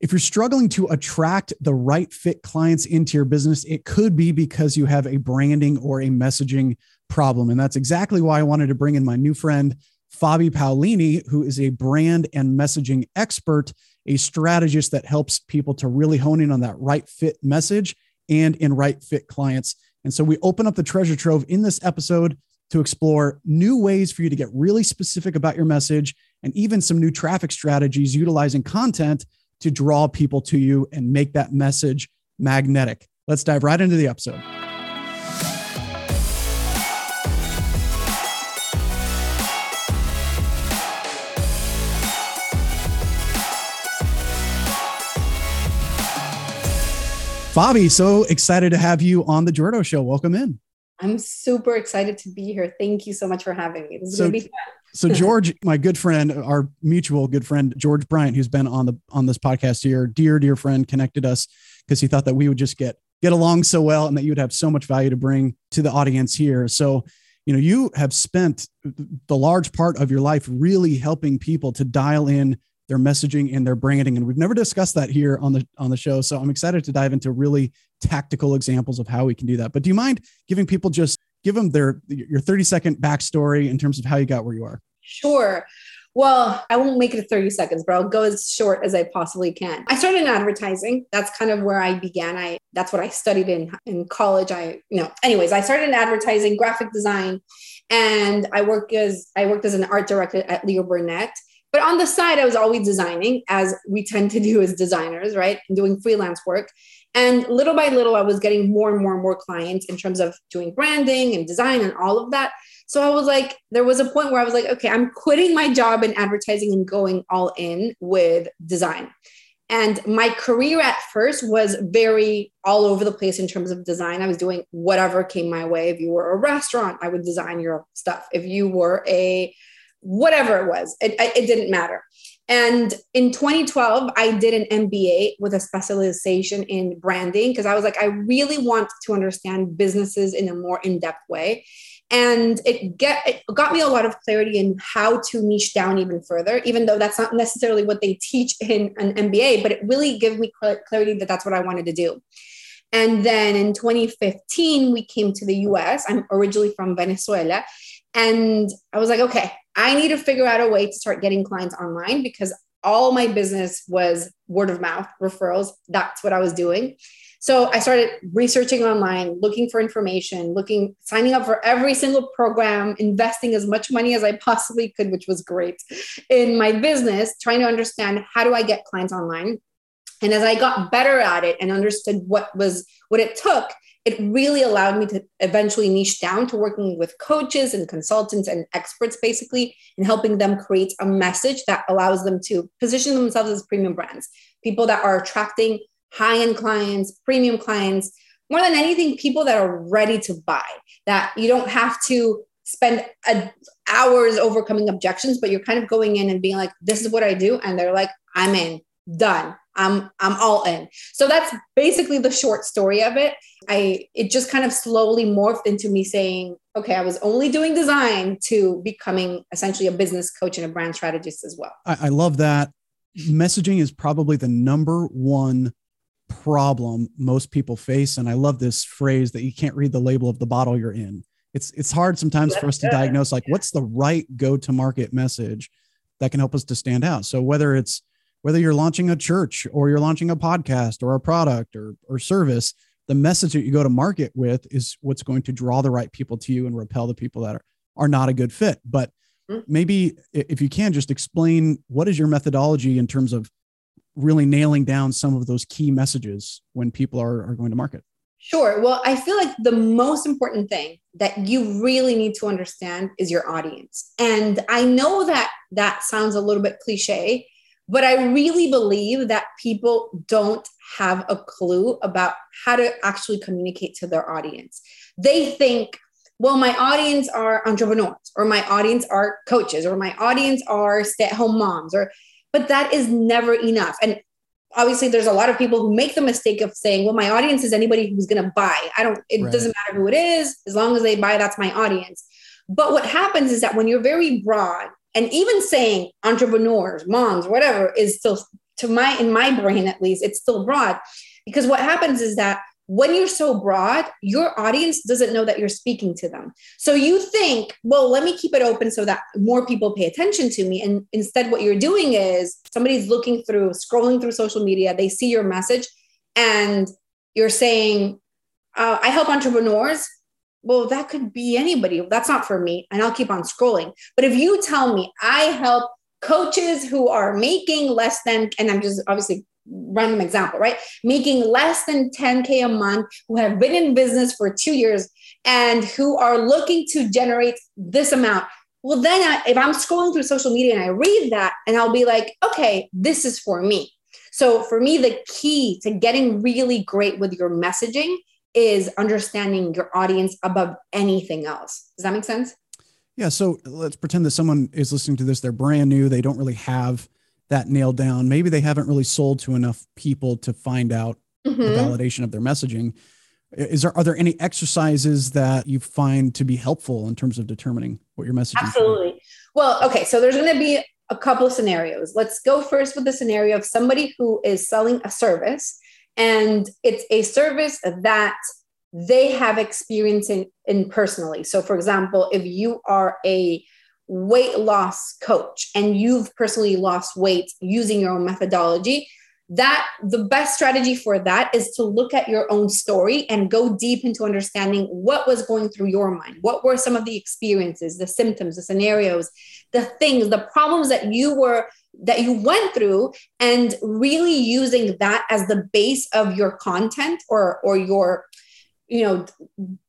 If you're struggling to attract the right fit clients into your business, it could be because you have a branding or a messaging problem. And that's exactly why I wanted to bring in my new friend, Fabi Paolini, who is a brand and messaging expert, a strategist that helps people to really hone in on that right fit message and in right fit clients. And so we open up the treasure trove in this episode to explore new ways for you to get really specific about your message and even some new traffic strategies utilizing content to draw people to you and make that message magnetic. Let's dive right into the episode. Fabi, so excited to have you on the Jordo Show. Welcome in. I'm super excited to be here. Thank you so much for having me. This is so, gonna be fun. So George, my good friend, our mutual good friend George Bryant, who's been on the on this podcast here, dear dear friend, connected us because he thought that we would just get get along so well and that you would have so much value to bring to the audience here. So, you know, you have spent the large part of your life really helping people to dial in their messaging and their branding. And we've never discussed that here on the on the show. So i'm excited to dive into really tactical examples of how we can do that. But do you mind giving people just give them their your 30 second backstory in terms of how you got where you are sure well, I won't make it 30 seconds, but I'll go as short as I possibly can. I started in advertising. That's kind of where I began. I that's what I studied in in college. I, you know, anyways, I started in advertising, graphic design, and I worked as I worked as an art director at Leo Burnett. But on the side, I was always designing, as we tend to do as designers, right? Doing freelance work. And little by little, I was getting more and more and more clients in terms of doing branding and design and all of that. So I was like, there was a point where I was like, okay, I'm quitting my job in advertising and going all in with design. And my career at first was very all over the place in terms of design. I was doing whatever came my way. If you were a restaurant, I would design your stuff. If you were a whatever it was, it, it didn't matter. And in 2012, I did an MBA with a specialization in branding because I was like, I really want to understand businesses in a more in depth way. And it, get, it got me a lot of clarity in how to niche down even further, even though that's not necessarily what they teach in an MBA, but it really gave me clarity that that's what I wanted to do. And then in 2015, we came to the US. I'm originally from Venezuela. And I was like, okay, I need to figure out a way to start getting clients online because all my business was word of mouth referrals. That's what I was doing. So I started researching online, looking for information, looking, signing up for every single program, investing as much money as I possibly could, which was great in my business, trying to understand how do I get clients online. And as I got better at it and understood what was what it took, it really allowed me to eventually niche down to working with coaches and consultants and experts basically and helping them create a message that allows them to position themselves as premium brands. People that are attracting high-end clients premium clients more than anything people that are ready to buy that you don't have to spend a, hours overcoming objections but you're kind of going in and being like this is what i do and they're like i'm in. Done I'm I'm all in. So that's basically the short story of it. I it just kind of slowly morphed into me saying, okay, I was only doing design to becoming essentially a business coach and a brand strategist as well. I, I love that. Messaging is probably the number one problem most people face. And I love this phrase that you can't read the label of the bottle you're in. It's it's hard sometimes that's for us to diagnose like what's the right go-to-market message that can help us to stand out. So whether it's whether you're launching a church or you're launching a podcast or a product or, or service, the message that you go to market with is what's going to draw the right people to you and repel the people that are, are not a good fit. But mm. maybe if you can just explain what is your methodology in terms of really nailing down some of those key messages when people are, are going to market. Sure. Well, I feel like the most important thing that you really need to understand is your audience. And I know that that sounds a little bit cliche, but I really believe that people don't have a clue about how to actually communicate to their audience. They think, well, my audience are entrepreneurs, or my audience are coaches, or my audience are stay at home moms, or, but that is never enough. And obviously, there's a lot of people who make the mistake of saying, well, my audience is anybody who's going to buy. I don't, it right. doesn't matter who it is, as long as they buy, that's my audience. But what happens is that when you're very broad and even saying entrepreneurs, moms, whatever is still to my in my brain at least it's still broad because what happens is that when you're so broad, your audience doesn't know that you're speaking to them. So you think, well, let me keep it open so that more people pay attention to me. And instead, what you're doing is somebody's looking through, scrolling through social media, they see your message, and you're saying, uh, I help entrepreneurs. Well, that could be anybody. That's not for me. And I'll keep on scrolling. But if you tell me I help coaches who are making less than, and I'm just obviously random example, right? Making less than 10K a month, who have been in business for two years and who are looking to generate this amount. Well, then I, if I'm scrolling through social media and I read that, and I'll be like, okay, this is for me. So for me, the key to getting really great with your messaging is understanding your audience above anything else. Does that make sense? Yeah. So let's pretend that someone is listening to this, they're brand new, they don't really have that nailed down. Maybe they haven't really sold to enough people to find out mm-hmm. the validation of their messaging. Is there are there any exercises that you find to be helpful in terms of determining what your message Absolutely. Well, okay, so there's going to be a couple of scenarios. Let's go first with the scenario of somebody who is selling a service and it's a service that they have experience in, in personally. So for example, if you are a weight loss coach and you've personally lost weight using your own methodology, that the best strategy for that is to look at your own story and go deep into understanding what was going through your mind. What were some of the experiences, the symptoms, the scenarios, the things, the problems that you were that you went through and really using that as the base of your content or or your you know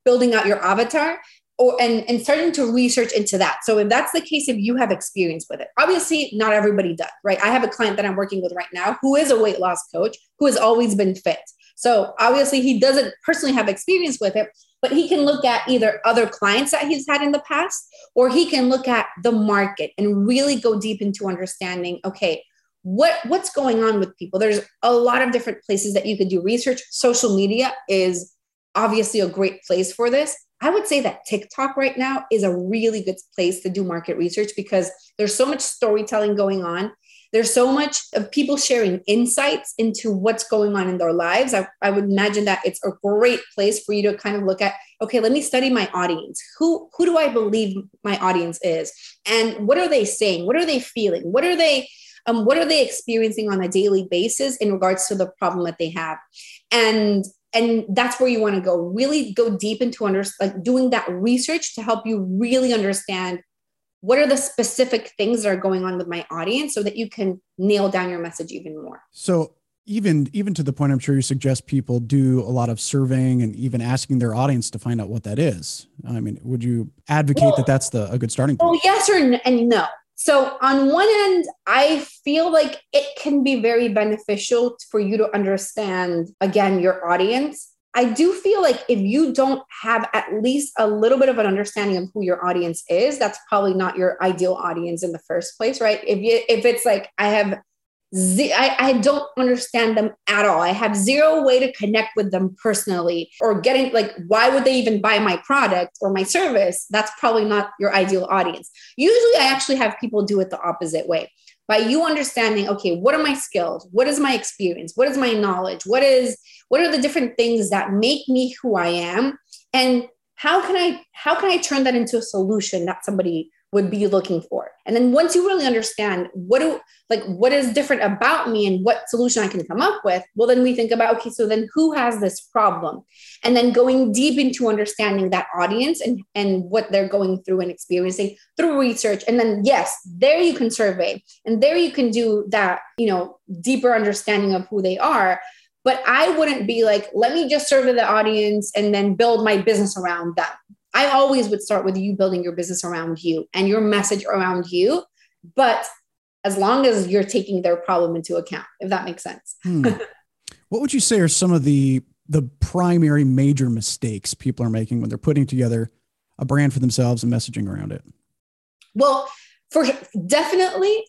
building out your avatar or and, and starting to research into that. So if that's the case, if you have experience with it, obviously not everybody does, right? I have a client that I'm working with right now who is a weight loss coach who has always been fit. So obviously he doesn't personally have experience with it, but he can look at either other clients that he's had in the past, or he can look at the market and really go deep into understanding, okay, what what's going on with people? There's a lot of different places that you could do research. Social media is obviously a great place for this I would say that TikTok right now is a really good place to do market research because there's so much storytelling going on. There's so much of people sharing insights into what's going on in their lives. I, I would imagine that it's a great place for you to kind of look at, okay, let me study my audience. Who, who do I believe my audience is? And what are they saying? What are they feeling? What are they, um, what are they experiencing on a daily basis in regards to the problem that they have? And and that's where you want to go really go deep into under like doing that research to help you really understand what are the specific things that are going on with my audience so that you can nail down your message even more? So even even to the point i'm sure you suggest people do a lot of surveying and even asking their audience to find out what that is. I mean would you advocate well, that that's the a good starting point? well yes or n- and no. So, on one end, I feel like it can be very beneficial for you to understand, again, your audience. I do feel like if you don't have at least a little bit of an understanding of who your audience is, that's probably not your ideal audience in the first place, right? If you if it's like I have Z- I, I don't understand them at all. I have zero way to connect with them personally or getting like, why would they even buy my product or my service? That's probably not your ideal audience. Usually, I actually have people do it the opposite way by you understanding okay what are my skills? What is my experience? What is my knowledge? What is what are the different things that make me who i am? And how can i how can i turn that into a solution that somebody would be looking for. And then once you really understand what do like what is different about me and what solution I can come up with, well then we think about okay, so then who has this problem? And then going deep into understanding that audience and and what they're going through and experiencing through research. And then yes, there you can survey and there you can do that, you know, deeper understanding of who they are. But I wouldn't be like, let me just survey the audience and then build my business around them I always would start with you building your business around you and your message around you. But as long as you're taking their problem into account, if that makes sense. Hmm. what would you say are some of the the primary major mistakes people are making when they're putting together a brand for themselves and messaging around it? Well, for definitely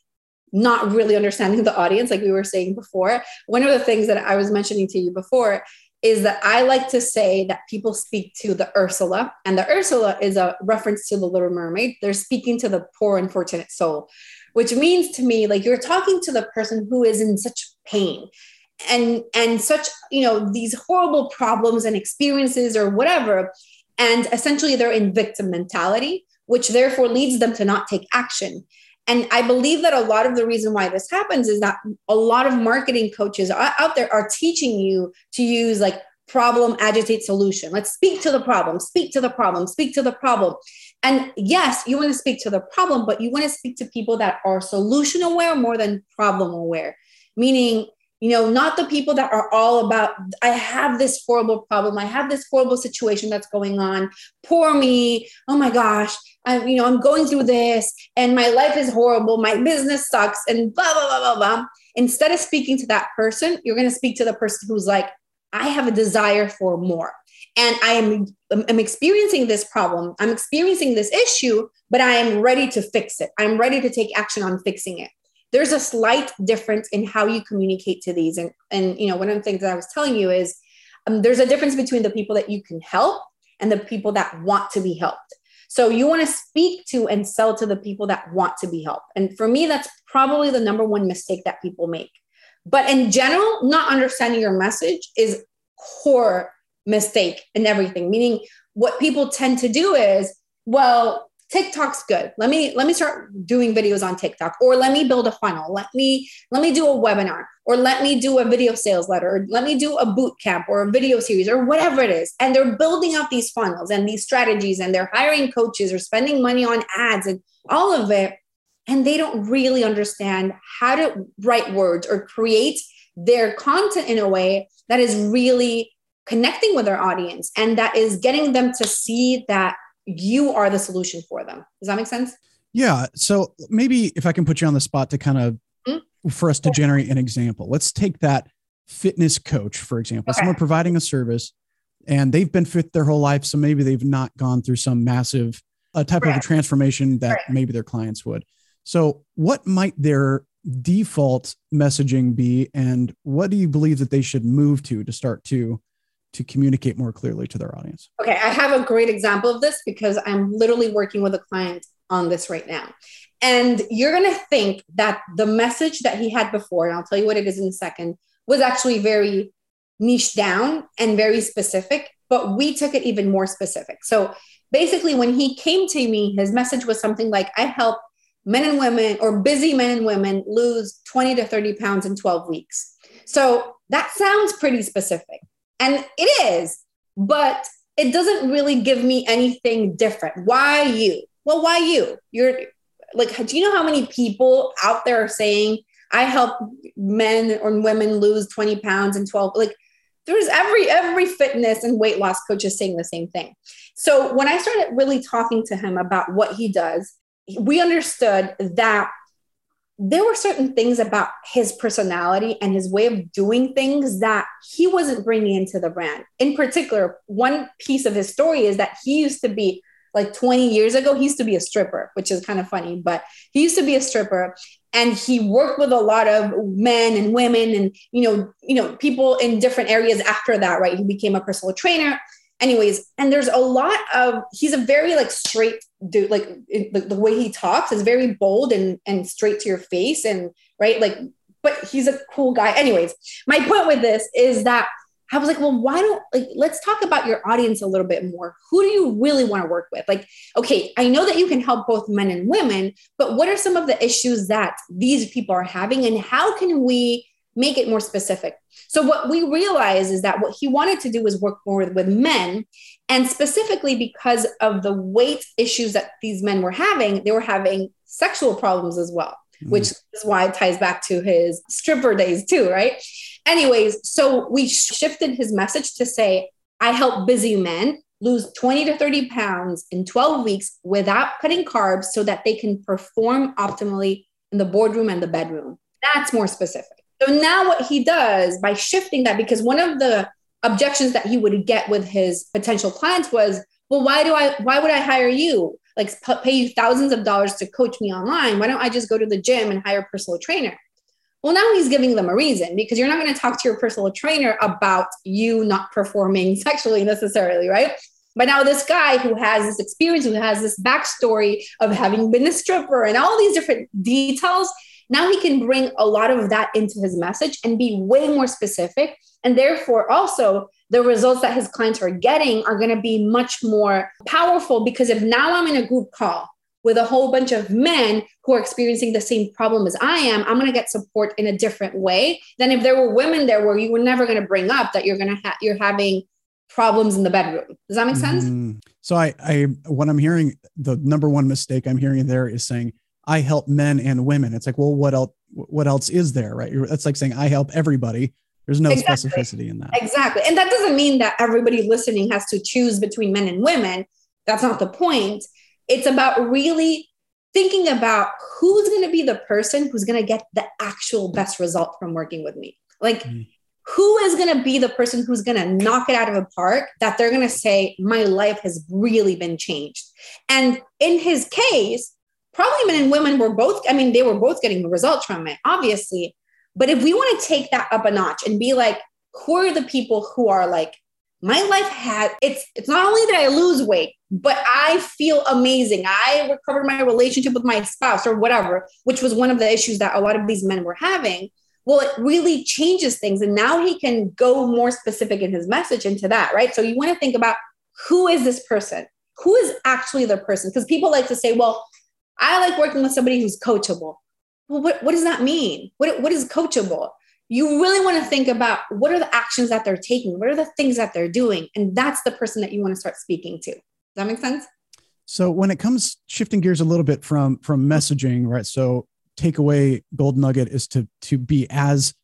not really understanding the audience, like we were saying before. One of the things that I was mentioning to you before is that I like to say that people speak to the Ursula, and the Ursula is a reference to the Little Mermaid. They're speaking to the poor, unfortunate soul, which means to me, like you're talking to the person who is in such pain and and such you know these horrible problems and experiences or whatever and essentially they're in victim mentality which therefore leads them to not take action and i believe that a lot of the reason why this happens is that a lot of marketing coaches out there are teaching you to use like problem agitate solution. Let's speak to the problem speak to the problem speak to the problem. And yes you want to speak to the problem but you want to speak to people that are solution aware more than problem aware. Meaning you know not the people that are all about i have this horrible problem. I have this horrible situation that's going on. Poor me. Oh my gosh. I'm you know i'm going through this and my life is horrible. My business sucks. And blah blah blah blah blah. Instead of speaking to that person you're going to speak to the person who's like i have a desire for more. And i am i'm experiencing this problem. I'm experiencing this issue but i am ready to fix it. I'm ready to take action on fixing it there's a slight difference in how you communicate to these. And, and you know, one of the things that I was telling you is um, there's a difference between the people that you can help and the people that want to be helped. So you want to speak to and sell to the people that want to be helped. And for me, that's probably the number one mistake that people make. But in general, not understanding your message is core mistake in everything. Meaning what people tend to do is, well, TikTok's good. Let me let me start doing videos on TikTok or let me build a funnel. Let me let me do a webinar or let me do a video sales letter or let me do a boot camp or a video series or whatever it is. And they're building out these funnels and these strategies and they're hiring coaches or spending money on ads and all of it and they don't really understand how to write words or create their content in a way that is really connecting with their audience and that is getting them to see that you are the solution for them. Does that make sense? Yeah. So maybe if I can put you on the spot to kind of mm-hmm. for us to generate an example, let's take that fitness coach, for example, okay. someone providing a service and they've been fit their whole life. So maybe they've not gone through some massive uh, type right. of a transformation that right. maybe their clients would. So, what might their default messaging be, and what do you believe that they should move to to start to to communicate more clearly to their audience? Okay, I have a great example of this because I'm literally working with a client on this right now. And you're going to think that the message that he had before, and I'll tell you what it is in a second, was actually very niche down and very specific, but we took it even more specific. So basically, when he came to me, his message was something like, I help men and women or busy men and women lose 20 to 30 pounds in 12 weeks. So that sounds pretty specific. And it is, but it doesn't really give me anything different. Why you? Well, why you? You're like, do you know how many people out there are saying, I help men or women lose 20 pounds in 12? Like, there's every every fitness and weight loss coach is saying the same thing. So when I started really talking to him about what he does, we understood that there were certain things about his personality and his way of doing things that he wasn't bringing into the brand. In particular, one piece of his story is that he used to be like 20 years ago, he used to be a stripper, which is kind of funny, but he used to be a stripper and he worked with a lot of men and women and you know, you know, people in different areas after that, right? He became a personal trainer anyways and there's a lot of he's a very like straight dude like the, the way he talks is very bold and and straight to your face and right like but he's a cool guy anyways my point with this is that I was like, well, why don't like let's talk about your audience a little bit more. Who do you really want to work with? Like, okay, I know that you can help both men and women, but what are some of the issues that these people are having and how can we make it more specific? So what we realized is that what he wanted to do was work more with men. And specifically because of the weight issues that these men were having, they were having sexual problems as well, mm. which is why it ties back to his stripper days too, right? Anyways, so we shifted his message to say, I help busy men lose 20 to 30 pounds in 12 weeks without cutting carbs so that they can perform optimally in the boardroom and the bedroom. That's more specific. So now what he does by shifting that, because one of the objections that he would get with his potential clients was, well, why do I, why would I hire you? Like pay you thousands of dollars to coach me online. Why don't I just go to the gym and hire a personal trainer? Well, now he's giving them a reason because you're not going to talk to your personal trainer about you not performing sexually necessarily, right? But now this guy who has this experience, who has this backstory of having been a stripper and all these different details, Now he can bring a lot of that into his message and be way more specific. And therefore, also, the results that his clients are getting are going to be much more powerful because if now I'm in a group call with a whole bunch of men who are experiencing the same problem as I am, I'm going to get support in a different way than if there were women there where you were never going to bring up that you're going to you're having problems in the bedroom. Does that make sense? Mm-hmm. So I I what I'm hearing the number one mistake I'm hearing there is saying I help men and women. It's like, well, what else what else is there, right? That's like saying I help everybody. There's no exactly. specificity in that. Exactly. And that doesn't mean that everybody listening has to choose between men and women. That's not the point. It's about really thinking about who's going to be the person who's going to get the actual best result from working with me. Like, mm-hmm. who is going to be the person who's going to knock it out of the park that they're going to say, my life has really been changed. And in his case, probably men and women were both, I mean, they were both getting the results from it, obviously. But if we want to take that up a notch and be like, who are the people who are like, my life had it's it's not only that I lose weight, but I feel amazing. I recovered my relationship with my spouse or whatever, which was one of the issues that a lot of these men were having. Well, it really changes things. And now he can go more specific in his message into that, right? So you want to think about who is this person? Who is actually the person? Because people like to say, well, I like working with somebody who's coachable. Well, what, what does that mean? What, what is coachable? You really want to think about what are the actions that they're taking? What are the things that they're doing? And that's the person that you want to start speaking to Does that make sense? So when it comes shifting gears a little bit from from messaging, right? So takeaway gold nugget is to to be as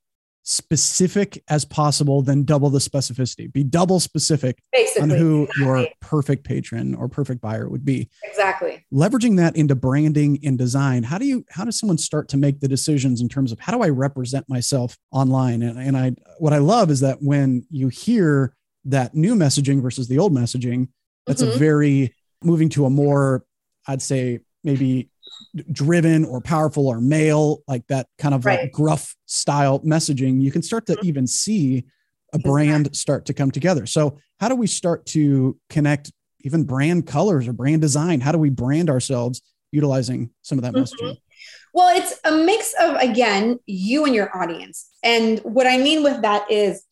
specific as possible, then double the specificity. Be double specific Basically, on who exactly. your perfect patron or perfect buyer would be. Exactly. Leveraging that into branding and design. How do you how does someone start to make the decisions in terms of how do I represent myself online? And, and I what I love is that when you hear that new messaging versus the old messaging, that's mm-hmm. a very moving to a more, I'd say, maybe driven or powerful or male, like that kind of right. like gruff style messaging. You can start to mm-hmm. even see a brand start to come together. So, how do we start to connect even brand colors or brand design? How do we brand ourselves utilizing some of that mm-hmm. messaging? Well, it's a mix of, again, you and your audience. And what I mean with that is,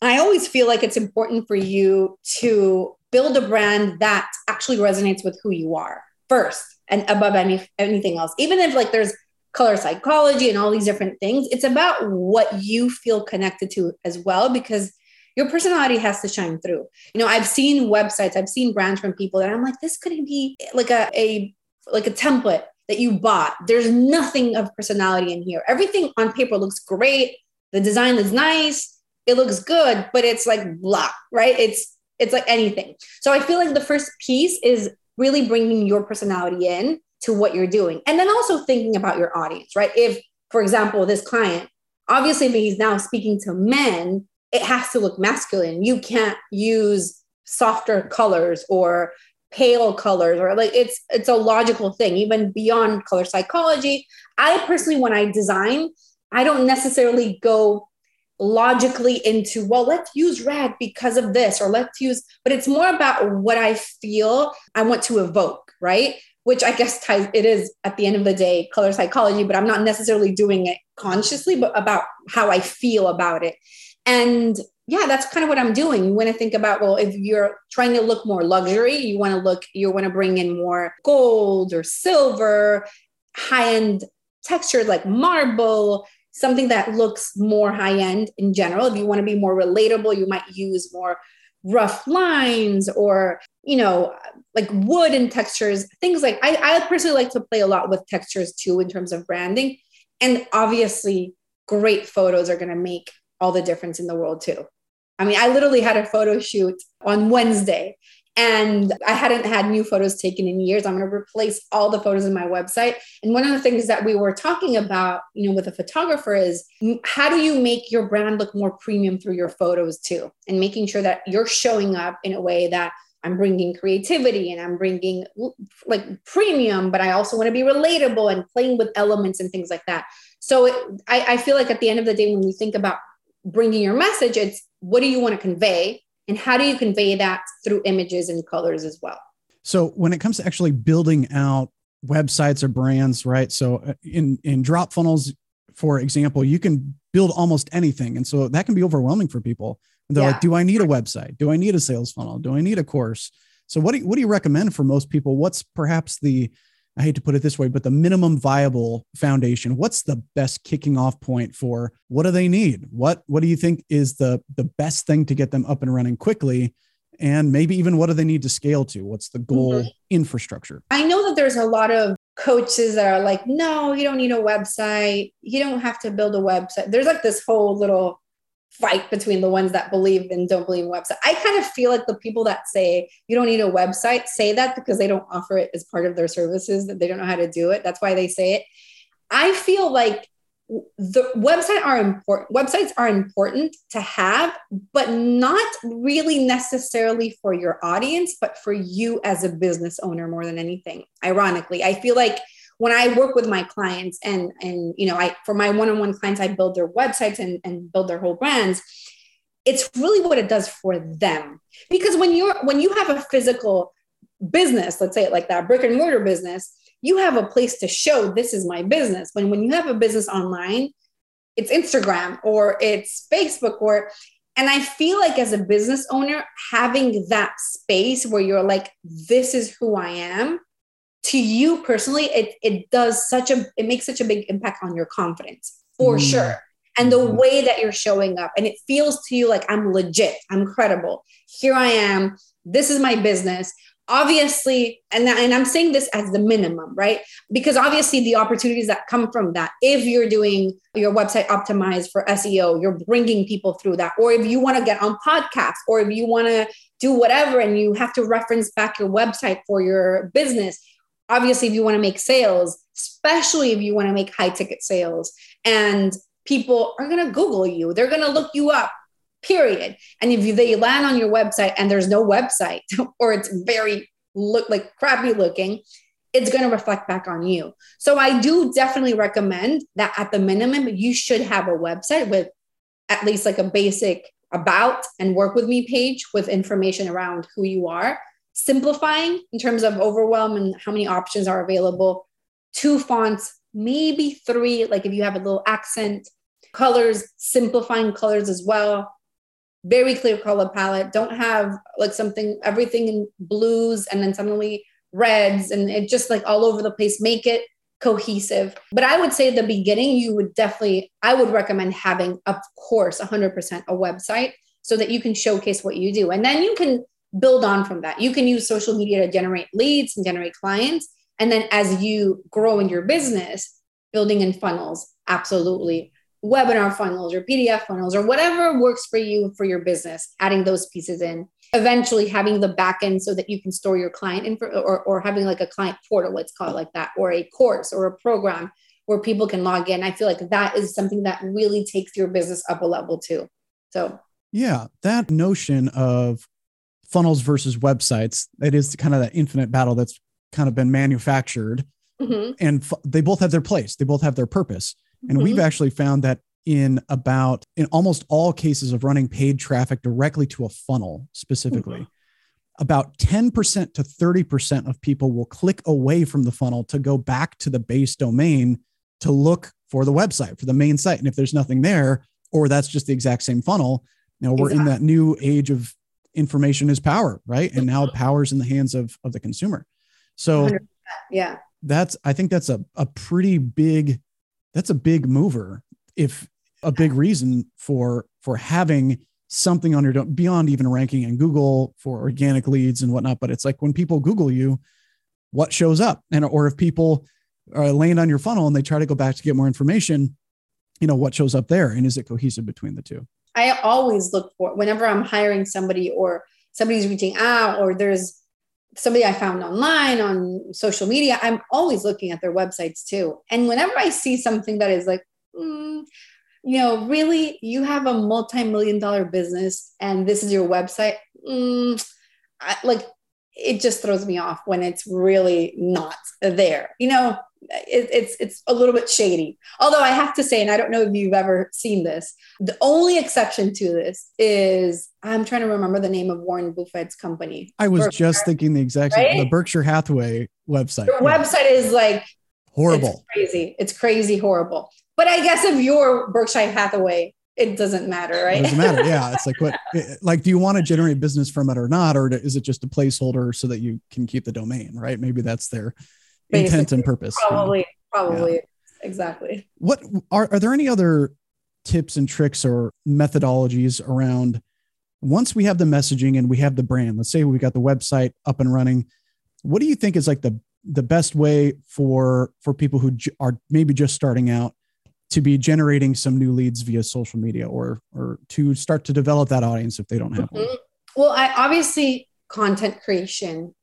I always feel like it's important for you to build a brand that actually resonates with who you are first and above any anything else. Even if like there's color psychology and all these different things it's about what you feel connected to as well because your personality has to shine through. You know i've seen websites i've seen brands from people that i'm like this couldn't be like a, a like a template that you bought. There's nothing of personality in here. Everything on paper looks great. The design is nice. It looks good but it's like blah right? It's it's like anything. So I feel like the first piece is really bringing your personality in to what you're doing. And then also thinking about your audience, right? If, for example, this client, obviously, he's now speaking to men, it has to look masculine. You can't use softer colors or pale colors or like it's it's a logical thing even beyond color psychology i personally when i design i don't necessarily go logically into well let's use red because of this or let's use but it's more about what i feel i want to evoke right? Which i guess ties it is at the end of the day color psychology but i'm not necessarily doing it consciously but about how i feel about it. And yeah that's kind of what i'm doing. You want to think about well if you're trying to look more luxury you want to look you want to bring in more gold or silver high end texture like marble something that looks more high end in general. If you want to be more relatable, you might use more rough lines or, you know, like wood and textures, things like I, I personally like to play a lot with textures too in terms of branding. And obviously, great photos are going to make all the difference in the world too. I mean, I literally had a photo shoot on Wednesday and I hadn't had new photos taken in years. I'm going to replace all the photos in my website. And one of the things that we were talking about, you know, with a photographer is how do you make your brand look more premium through your photos too? And making sure that you're showing up in a way that I'm bringing creativity and I'm bringing like premium, but I also want to be relatable and playing with elements and things like that. So it, I, I feel like at the end of the day, when we think about bringing your message, it's what do you want to convey? And how do you convey that through images and colors as well? So, when it comes to actually building out websites or brands, right? So uh, in in DropFunnels, for example, you can build almost anything, and so that can be overwhelming for people. And they're yeah. like, "Do I need a website? Do I need a sales funnel? Do I need a course?" So what do you, what do you recommend for most people? What's perhaps the I hate to put it this way, but the minimum viable foundation. What's the best kicking off point for what do they need? What what do you think is the the best thing to get them up and running quickly? And maybe even what do they need to scale to? What's the goal mm-hmm. infrastructure? I know that there's a lot of coaches that are like, no, you don't need a website. You don't have to build a website. There's like this whole little fight between the ones that believe and don't believe in website. I kind of feel like the people that say you don't need a website say that because they don't offer it as part of their services, that they don't know how to do it. That's why they say it. I feel like the website are important websites are important to have but not really necessarily for your audience but for you as a business owner more than anything ironically i feel like when I work with my clients and and you know I for my one-on-one clients I build their websites and, and build their whole brands. It's really what it does for them. Because when you're when you have a physical business let's say it like that brick and mortar business you have a place to show this is my business. When when you have a business online it's Instagram or it's Facebook or and I feel like as a business owner having that space where you're like this is who I am to you personally, it, it does such a, it makes such a big impact on your confidence for mm. sure. And the mm-hmm. way that you're showing up, and it feels to you like I'm legit, I'm credible. Here I am. This is my business. Obviously, and, and I'm saying this as the minimum, right? Because obviously, the opportunities that come from that, if you're doing your website optimized for SEO, you're bringing people through that. Or if you want to get on podcasts, or if you want to do whatever and you have to reference back your website for your business, obviously if you want to make sales especially if you want to make high ticket sales and people are going to google you they're going to look you up period. And if they land on your website and there's no website or it's very look like crappy looking it's going to reflect back on you. So i do definitely recommend that at the minimum you should have a website with at least like a basic about and work with me page with information around who you are simplifying in terms of overwhelm and how many options are available. Two fonts, maybe three, like if you have a little accent, colors, simplifying colors as well. Very clear color palette. Don't have like something, everything in blues and then suddenly reds and it just like all over the place. Make it cohesive. But I would say the beginning, you would definitely, I would recommend having, of course, 100% a website so that you can showcase what you do. And then you can build on from that. You can use social media to generate leads and generate clients. And then as you grow in your business, building in funnels, absolutely. Webinar funnels or PDF funnels or whatever works for you for your business, adding those pieces in. Eventually having the backend so that you can store your client info or, or having like a client portal, let's call it like that, or a course or a program where people can log in. I feel like that is something that really takes your business up a level too. So yeah, that notion of funnels versus websites. It is kind of that infinite battle that's kind of been manufactured. Mm-hmm. And f- they both have their place, they both have their purpose. And mm-hmm. we've actually found that in about in almost all cases of running paid traffic directly to a funnel specifically mm-hmm. about 10% to 30% of people will click away from the funnel to go back to the base domain to look for the website for the main site and if there's nothing there or that's just the exact same funnel you know we're exactly. in that new age of information is power, right? And now power's in the hands of of the consumer. So yeah, that's I think that's a a pretty big that's a big mover if a big reason for for having something on your beyond even ranking in Google for organic leads and whatnot. But it's like when people Google you, what shows up, and or if people uh, land on your funnel and they try to go back to get more information, you know what shows up there, and is it cohesive between the two? I always look for whenever I'm hiring somebody or somebody's reaching out or there's somebody I found online on social media, I'm always looking at their websites too. And whenever I see something that is like, mm, you know, really, you have a multi-million dollar business and this is your website, mm, I, like it just throws me off when it's really not there. You know, it, it's it's a little bit shady. Although I have to say, and I don't know if you've ever seen this, the only exception to this is I'm trying to remember the name of Warren Buffett's company. I was Berkshire, just thinking the exact right? the Berkshire Hathaway website. The yeah. website is like horrible, it's crazy. It's crazy, horrible. But I guess if you're Berkshire Hathaway, it doesn't matter, right? It doesn't matter. Yeah. It's like what, like, do you want to generate business from it or not? Or is it just a placeholder so that you can keep the domain, right? Maybe that's their Basically, intent and purpose. Probably, probably. Yeah. Exactly. What are, are there any other tips and tricks or methodologies around once we have the messaging and we have the brand? Let's say we got the website up and running. What do you think is like the, the best way for, for people who are maybe just starting out to be generating some new leads via social media or or to start to develop that audience if they don't have mm-hmm. one? Well, I obviously content creation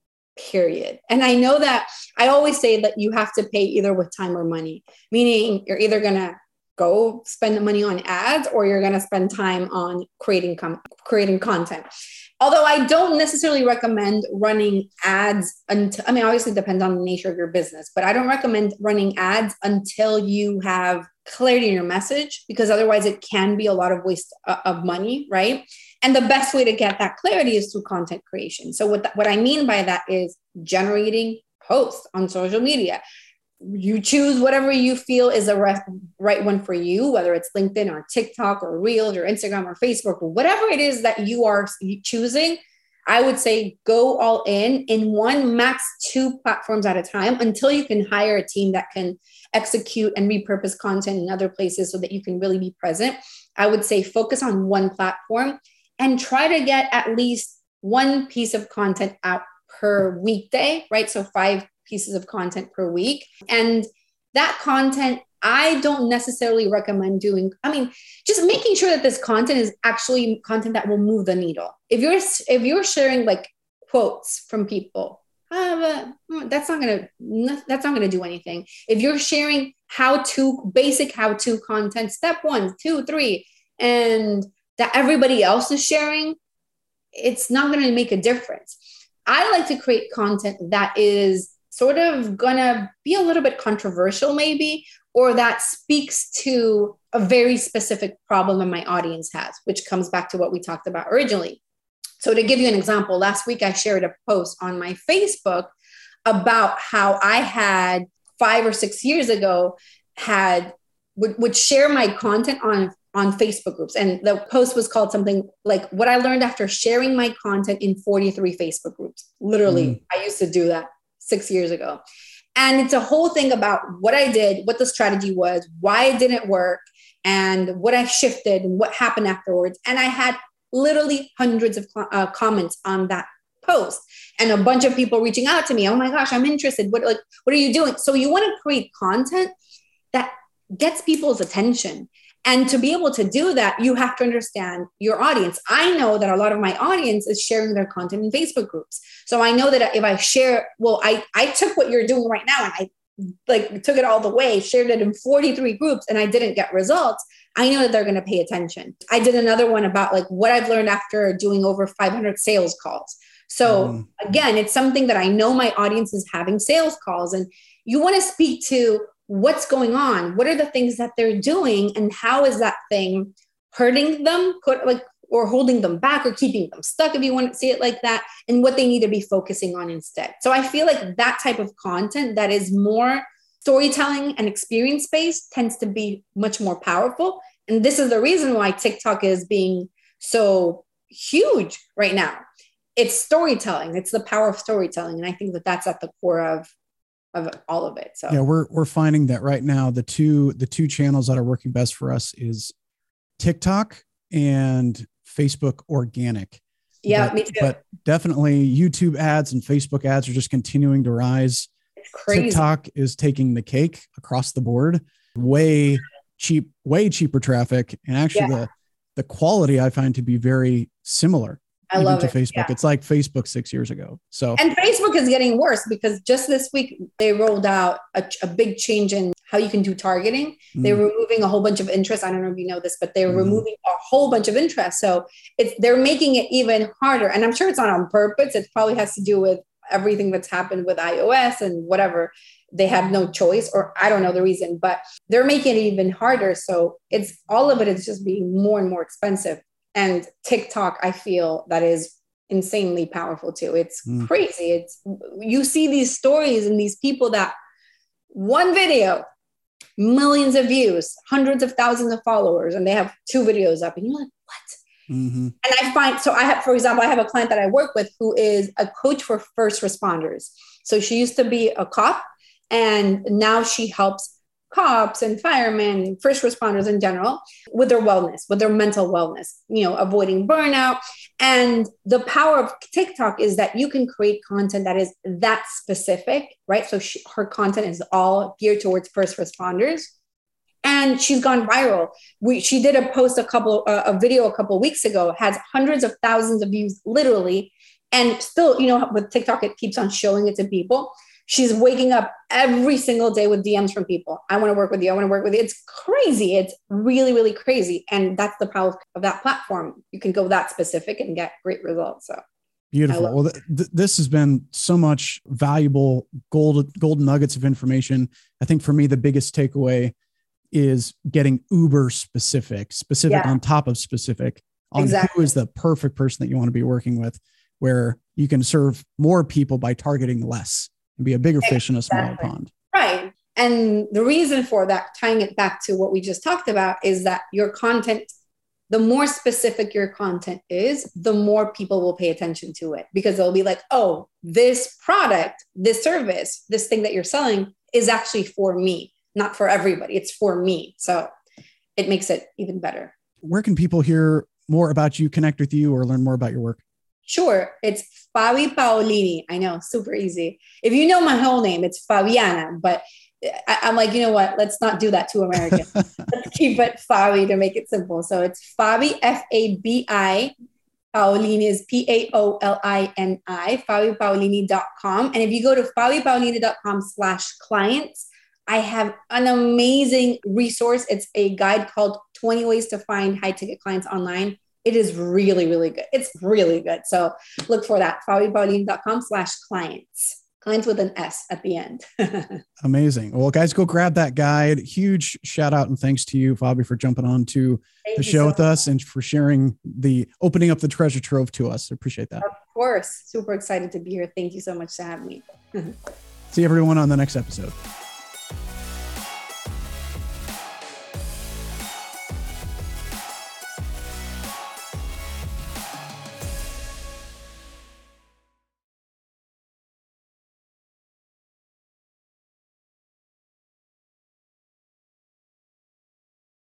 period. And I know that I always say that you have to pay either with time or money, meaning you're either going to go spend the money on ads or you're going to spend time on creating com- creating content although I don't necessarily recommend running ads until, I mean, obviously depends on the nature of your business, but I don't recommend running ads until you have clarity in your message because otherwise it can be a lot of waste uh, of money, right? And the best way to get that clarity is through content creation. So what, what I mean by that is generating posts on social media, you choose whatever you feel is the right one for you, whether it's LinkedIn or TikTok or Reels or Instagram or Facebook or whatever it is that you are choosing. I would say go all in in one, max two platforms at a time until you can hire a team that can execute and repurpose content in other places so that you can really be present. I would say focus on one platform and try to get at least one piece of content out per weekday, right? So five pieces of content per week. And that content, I don't necessarily recommend doing. I mean, just making sure that this content is actually content that will move the needle. If you're if you're sharing like quotes from people, uh, that's not gonna that's not gonna do anything. If you're sharing how to basic how to content, step one, two, three, and that everybody else is sharing, it's not gonna make a difference. I like to create content that is sort of gonna be a little bit controversial, maybe, or that speaks to a very specific problem that my audience has, which comes back to what we talked about originally. So, to give you an example, last week I shared a post on my Facebook about how I had five or six years ago had would, would share my content on on Facebook groups. And the post was called something like what I learned after sharing my content in 43 Facebook groups. Literally, mm. I used to do that six years ago. And it's a whole thing about what I did, what the strategy was, why it didn't work, and what I shifted and what happened afterwards. And I had literally hundreds of uh, comments on that post and a bunch of people reaching out to me. Oh my gosh, I'm interested. What like what are you doing? So you want to create content that gets people's attention and to be able to do that, you have to understand your audience. I know that a lot of my audience is sharing their content in Facebook groups. So I know that if I share, well, I, I took what you're doing right now and I like took it all the way, shared it in 43 groups and I didn't get results. I know that they're going to pay attention. I did another one about like what I've learned after doing over 500 sales calls. So mm. again, it's something that I know my audience is having sales calls and you want to speak to what's going on? What are the things that they're doing? And how is that thing hurting them like or holding them back or keeping them stuck if you want to see it like that and what they need to be focusing on instead? So i feel like that type of content that is more storytelling and experience based tends to be much more powerful. And this is the reason why tiktok is being so huge right now. It's storytelling. It's the power of storytelling. And i think that that's at the core of of all of it. So yeah, we're we're finding that right now the two the two channels that are working best for us is TikTok and Facebook organic. Yeah, but, me too. But definitely YouTube ads and Facebook ads are just continuing to rise. It's crazy. TikTok is taking the cake across the board. Way cheap, way cheaper traffic, and actually yeah. the the quality I find to be very similar. I love to it. Facebook. Yeah. It's like Facebook six years ago. So and Facebook is getting worse because just this week they rolled out a, a big change in how you can do targeting. Mm. They're removing a whole bunch of interest. I don't know if you know this, but they're mm. removing a whole bunch of interest. So it's they're making it even harder. And I'm sure it's not on purpose. It probably has to do with everything that's happened with iOS and whatever. they have no choice or i don't know the reason but they're making it even harder so it's all of it is just being more and more expensive and tiktok i feel that is insanely powerful too it's mm. crazy it's you see these stories and these people that one video millions of views hundreds of thousands of followers and they have two videos up and you're like what mm-hmm. and i find so i have for example i have a client that i work with who is a coach for first responders so she used to be a cop and now she helps cops and firemen, first responders in general, with their wellness, with their mental wellness, you know, avoiding burnout. And the power of TikTok is that you can create content that is that specific, right? So she, her content is all geared towards first responders. And she's gone viral. We, she did a post a couple, uh, a video a couple weeks ago, has hundreds of thousands of views, literally, and still, you know, with TikTok, it keeps on showing it to people she's waking up every single day with DMs from people. I want to work with you. I want to work with you. It's crazy. It's really, really crazy. And that's the power of that platform. You can go that specific and get great results. So beautiful. Well, th- th- this has been so much valuable gold, golden nuggets of information. I think for me, the biggest takeaway is getting uber specific, specific yeah. on top of specific on exactly. who is the perfect person that you want to be working with, where you can serve more people by targeting less be a bigger fish in a smaller pond. Right. And the reason for that, tying it back to what we just talked about, is that your content, the more specific your content is, the more people will pay attention to it because they'll be like, oh, this product, this service, this thing that you're selling is actually for me, not for everybody. It's for me. So it makes it even better. Where can people hear more about you, connect with you, or learn more about your work? Sure. It's Fabi Paolini. I know, super easy. If you know my whole name, it's Fabiana, but I, am like, you know what? Let's not do that to American. Let's keep it Fabi to make it simple. So it's Fabi, F A B I. Paolini is P A O L I N I, FabiPaolini.com. And if you go to FabiPaolini.com slash clients, I have an amazing resource. It's a guide called 20 Ways to Find High Ticket Clients Online it is really, really good. It's really good. So look for that, fabipaolini.com slash clients. Clients with an S at the end. Amazing. Well, guys, go grab that guide. Huge shout out and thanks to you, Fabi, for jumping on to Thank the show so with much. us and for sharing the opening up the treasure trove to us. I appreciate that. Of course. Super excited to be here. Thank you so much to have me. See everyone on the next episode.